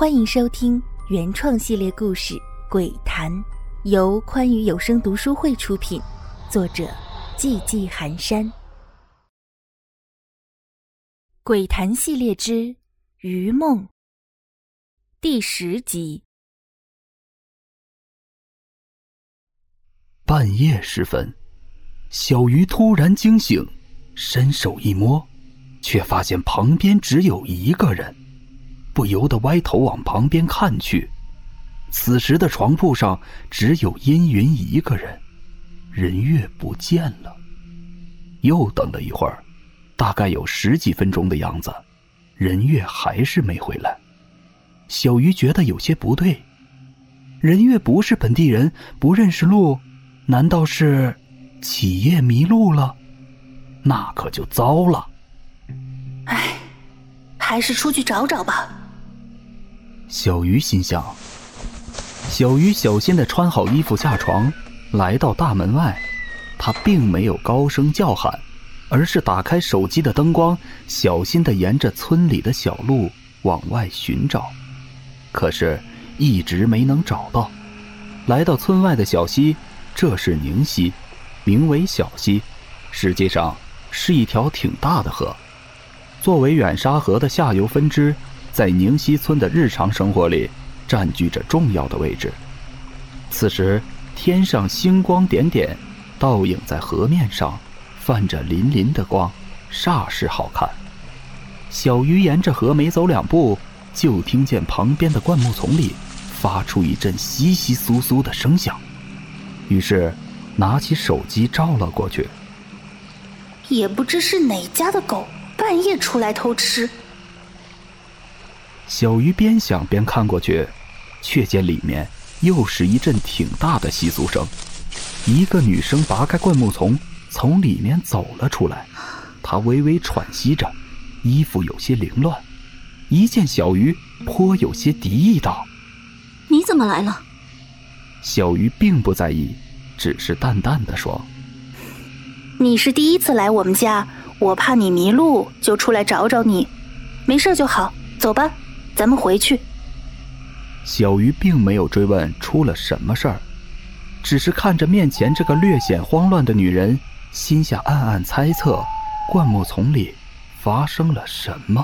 欢迎收听原创系列故事《鬼谈》，由宽裕有声读书会出品，作者寂寂寒山。《鬼谈》系列之《余梦》第十集。半夜时分，小鱼突然惊醒，伸手一摸，却发现旁边只有一个人。不由得歪头往旁边看去，此时的床铺上只有阴云一个人，人月不见了。又等了一会儿，大概有十几分钟的样子，人月还是没回来。小鱼觉得有些不对，人月不是本地人，不认识路，难道是起夜迷路了？那可就糟了。唉，还是出去找找吧。小鱼心想。小鱼小心的穿好衣服下床，来到大门外。他并没有高声叫喊，而是打开手机的灯光，小心的沿着村里的小路往外寻找。可是，一直没能找到。来到村外的小溪，这是宁溪，名为小溪，实际上是一条挺大的河。作为远沙河的下游分支。在宁溪村的日常生活里，占据着重要的位置。此时，天上星光点点，倒影在河面上，泛着粼粼的光，煞是好看。小鱼沿着河没走两步，就听见旁边的灌木丛里发出一阵窸窸窣窣的声响，于是拿起手机照了过去。也不知是哪家的狗半夜出来偷吃。小鱼边想边看过去，却见里面又是一阵挺大的窸窣声。一个女生拔开灌木丛，从里面走了出来。她微微喘息着，衣服有些凌乱。一见小鱼，颇有些敌意道：“你怎么来了？”小鱼并不在意，只是淡淡的说：“你是第一次来我们家，我怕你迷路，就出来找找你。没事就好，走吧。”咱们回去。小鱼并没有追问出了什么事儿，只是看着面前这个略显慌乱的女人，心下暗暗猜测：灌木丛里发生了什么？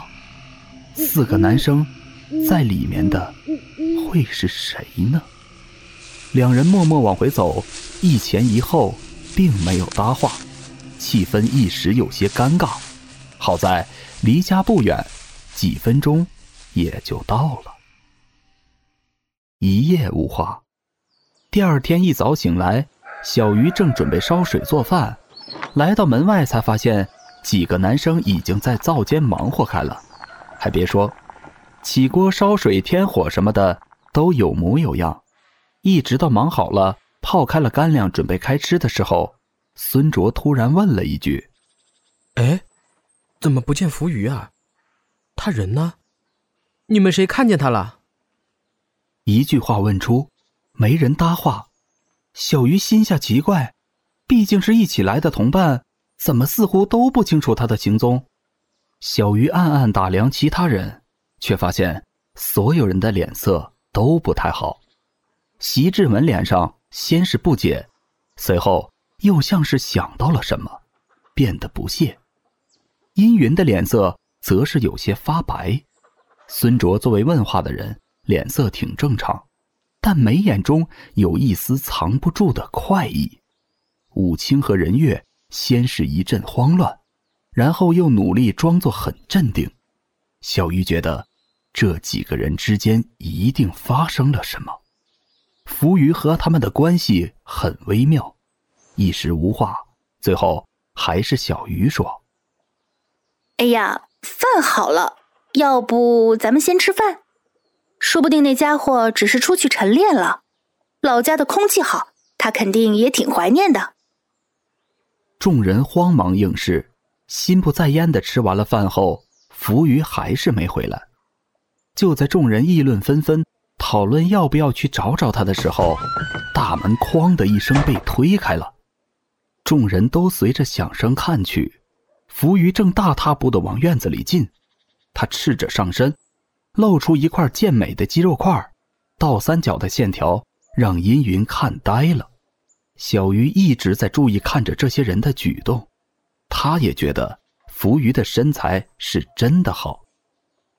四个男生在里面的会是谁呢？两人默默往回走，一前一后，并没有搭话，气氛一时有些尴尬。好在离家不远，几分钟。也就到了。一夜无话。第二天一早醒来，小鱼正准备烧水做饭，来到门外才发现几个男生已经在灶间忙活开了。还别说，起锅烧水、添火什么的都有模有样。一直到忙好了，泡开了干粮，准备开吃的时候，孙卓突然问了一句：“哎，怎么不见浮鱼啊？他人呢？”你们谁看见他了？一句话问出，没人搭话。小鱼心下奇怪，毕竟是一起来的同伴，怎么似乎都不清楚他的行踪？小鱼暗暗打量其他人，却发现所有人的脸色都不太好。席志文脸上先是不解，随后又像是想到了什么，变得不屑。阴云的脸色则是有些发白。孙卓作为问话的人，脸色挺正常，但眉眼中有一丝藏不住的快意。武清和任月先是一阵慌乱，然后又努力装作很镇定。小鱼觉得，这几个人之间一定发生了什么。浮鱼和他们的关系很微妙，一时无话。最后还是小鱼说：“哎呀，饭好了。”要不咱们先吃饭，说不定那家伙只是出去晨练了。老家的空气好，他肯定也挺怀念的。众人慌忙应是，心不在焉的吃完了饭后，浮鱼还是没回来。就在众人议论纷纷，讨论要不要去找找他的时候，大门“哐”的一声被推开了，众人都随着响声看去，浮鱼正大踏步的往院子里进。他赤着上身，露出一块健美的肌肉块，倒三角的线条让阴云看呆了。小鱼一直在注意看着这些人的举动，他也觉得浮鱼的身材是真的好，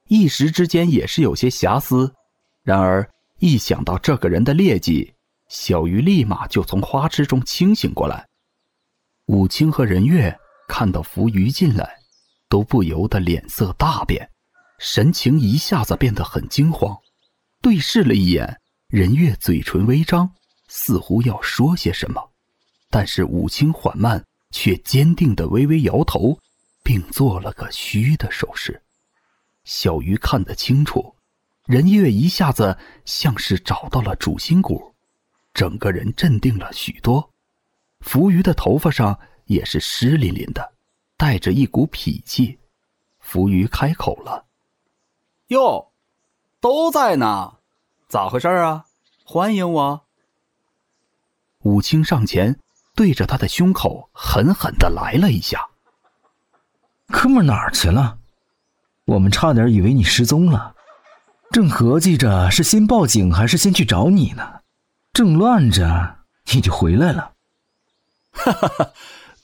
一时之间也是有些遐思。然而一想到这个人的劣迹，小鱼立马就从花痴中清醒过来。武清和任月看到浮鱼进来，都不由得脸色大变。神情一下子变得很惊慌，对视了一眼，任月嘴唇微张，似乎要说些什么，但是武清缓慢却坚定的微微摇头，并做了个虚的手势。小鱼看得清楚，任月一下子像是找到了主心骨，整个人镇定了许多。浮鱼的头发上也是湿淋淋的，带着一股痞气。浮鱼开口了。哟，都在呢，咋回事啊？欢迎我。武清上前，对着他的胸口狠狠的来了一下。哥们哪儿去了？我们差点以为你失踪了，正合计着是先报警还是先去找你呢，正乱着你就回来了。哈哈哈，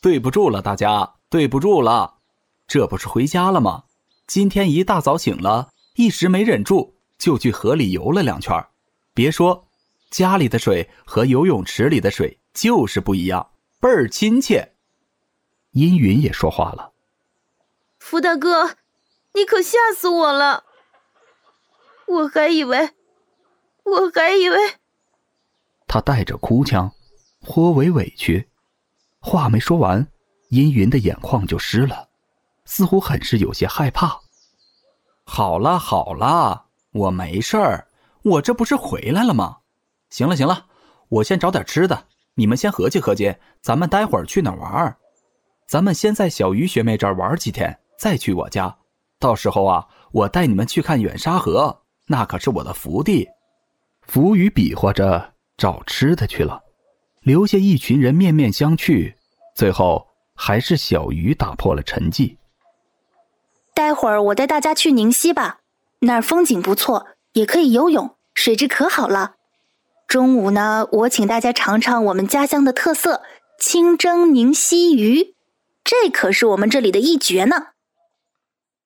对不住了，大家，对不住了，这不是回家了吗？今天一大早醒了。一时没忍住，就去河里游了两圈。别说，家里的水和游泳池里的水就是不一样，倍儿亲切。阴云也说话了：“福大哥，你可吓死我了！我还以为，我还以为……”他带着哭腔，颇为委屈。话没说完，阴云的眼眶就湿了，似乎很是有些害怕。好了好了，我没事儿，我这不是回来了吗？行了行了，我先找点吃的，你们先合计合计，咱们待会儿去哪玩？咱们先在小鱼学妹这儿玩几天，再去我家。到时候啊，我带你们去看远沙河，那可是我的福地。浮鱼比划着找吃的去了，留下一群人面面相觑。最后还是小鱼打破了沉寂。待会儿我带大家去宁溪吧，那儿风景不错，也可以游泳，水质可好了。中午呢，我请大家尝尝我们家乡的特色——清蒸宁溪鱼，这可是我们这里的一绝呢。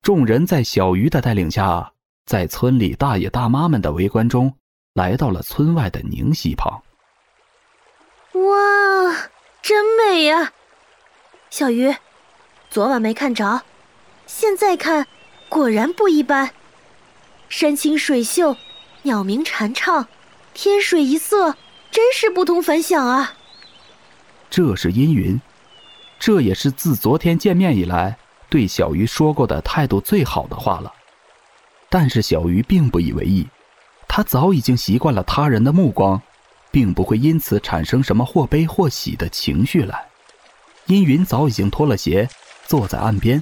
众人在小鱼的带领下，在村里大爷大妈们的围观中，来到了村外的宁溪旁。哇，真美呀！小鱼，昨晚没看着。现在看，果然不一般。山清水秀，鸟鸣蝉唱，天水一色，真是不同凡响啊！这是阴云，这也是自昨天见面以来对小鱼说过的态度最好的话了。但是小鱼并不以为意，他早已经习惯了他人的目光，并不会因此产生什么或悲或喜的情绪来。阴云早已经脱了鞋，坐在岸边。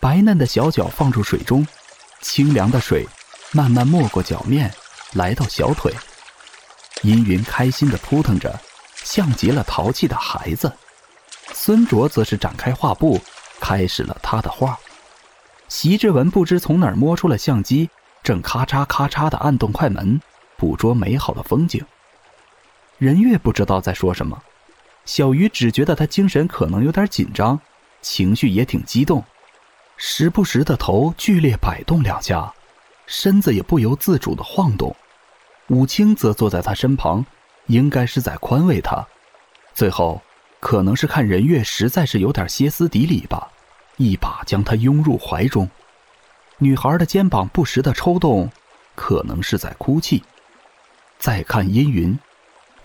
白嫩的小脚放入水中，清凉的水慢慢没过脚面，来到小腿。阴云开心地扑腾着，像极了淘气的孩子。孙卓则是展开画布，开始了他的画。席志文不知从哪儿摸出了相机，正咔嚓咔嚓地按动快门，捕捉美好的风景。任月不知道在说什么，小鱼只觉得他精神可能有点紧张，情绪也挺激动。时不时的头剧烈摆动两下，身子也不由自主的晃动。武清则坐在他身旁，应该是在宽慰他。最后，可能是看任月实在是有点歇斯底里吧，一把将他拥入怀中。女孩的肩膀不时的抽动，可能是在哭泣。再看阴云，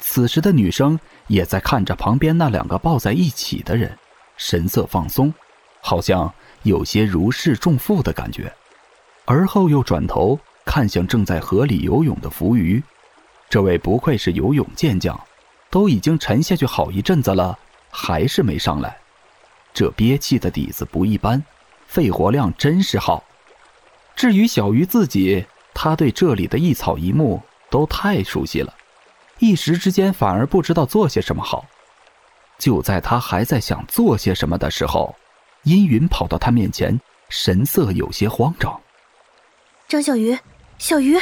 此时的女生也在看着旁边那两个抱在一起的人，神色放松，好像。有些如释重负的感觉，而后又转头看向正在河里游泳的浮鱼。这位不愧是游泳健将，都已经沉下去好一阵子了，还是没上来。这憋气的底子不一般，肺活量真是好。至于小鱼自己，他对这里的一草一木都太熟悉了，一时之间反而不知道做些什么好。就在他还在想做些什么的时候。阴云跑到他面前，神色有些慌张。张小鱼，小鱼，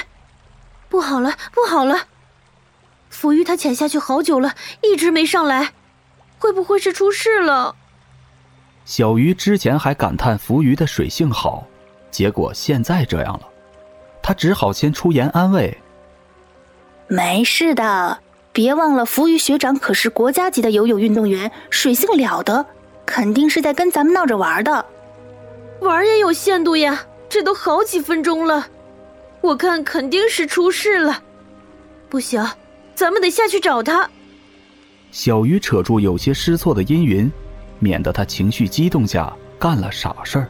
不好了，不好了！浮鱼他潜下去好久了，一直没上来，会不会是出事了？小鱼之前还感叹浮鱼的水性好，结果现在这样了，他只好先出言安慰：“没事的，别忘了浮鱼学长可是国家级的游泳运动员，水性了得，肯定是在跟咱们闹着玩的。玩也有限度呀，这都好几分钟了，我看肯定是出事了，不行。”咱们得下去找他。小鱼扯住有些失措的阴云，免得他情绪激动下干了傻事儿，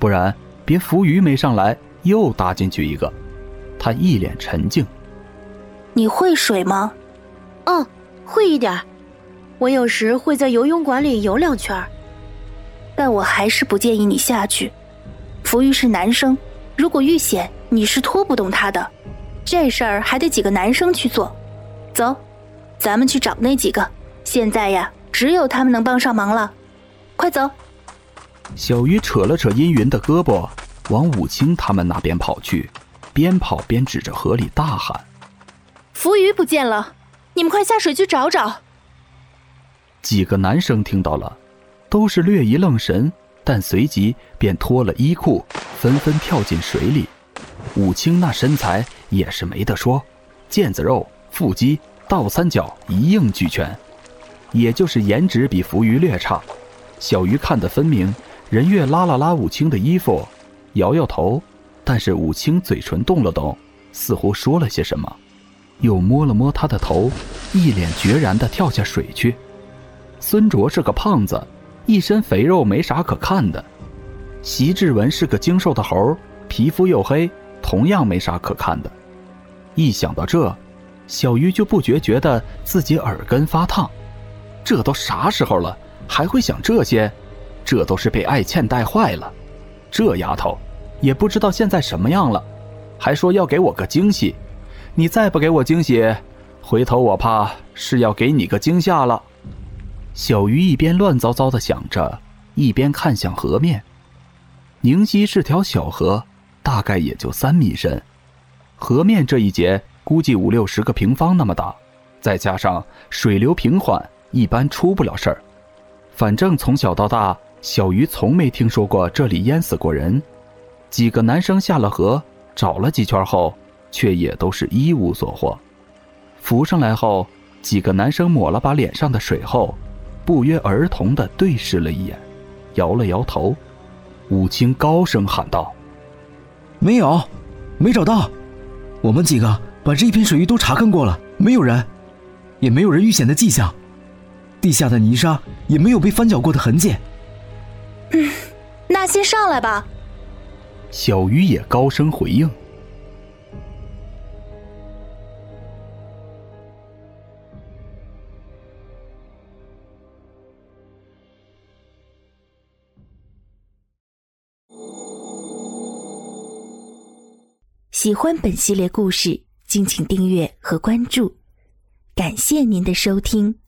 不然别浮鱼没上来又搭进去一个。他一脸沉静。你会水吗？嗯，会一点。我有时会在游泳馆里游两圈。但我还是不建议你下去。浮鱼是男生，如果遇险，你是拖不动他的。这事儿还得几个男生去做。走，咱们去找那几个。现在呀，只有他们能帮上忙了。快走！小鱼扯了扯阴云的胳膊，往武清他们那边跑去，边跑边指着河里大喊：“浮鱼不见了！你们快下水去找找！”几个男生听到了，都是略一愣神，但随即便脱了衣裤，纷纷跳进水里。武清那身材也是没得说，腱子肉。腹肌、倒三角一应俱全，也就是颜值比浮鱼略差。小鱼看得分明，任月拉了拉武清的衣服，摇摇头，但是武清嘴唇动了动，似乎说了些什么，又摸了摸他的头，一脸决然地跳下水去。孙卓是个胖子，一身肥肉没啥可看的；席志文是个精瘦的猴，皮肤又黑，同样没啥可看的。一想到这，小鱼就不觉觉得自己耳根发烫，这都啥时候了，还会想这些？这都是被艾倩带坏了。这丫头也不知道现在什么样了，还说要给我个惊喜。你再不给我惊喜，回头我怕是要给你个惊吓了。小鱼一边乱糟糟的想着，一边看向河面。宁溪是条小河，大概也就三米深。河面这一节。估计五六十个平方那么大，再加上水流平缓，一般出不了事儿。反正从小到大，小鱼从没听说过这里淹死过人。几个男生下了河，找了几圈后，却也都是一无所获。浮上来后，几个男生抹了把脸上的水后，不约而同地对视了一眼，摇了摇头。武清高声喊道：“没有，没找到，我们几个。”把这一片水域都查看过了，没有人，也没有人遇险的迹象，地下的泥沙也没有被翻搅过的痕迹。嗯，那先上来吧。小鱼也高声回应。喜欢本系列故事。敬请订阅和关注，感谢您的收听。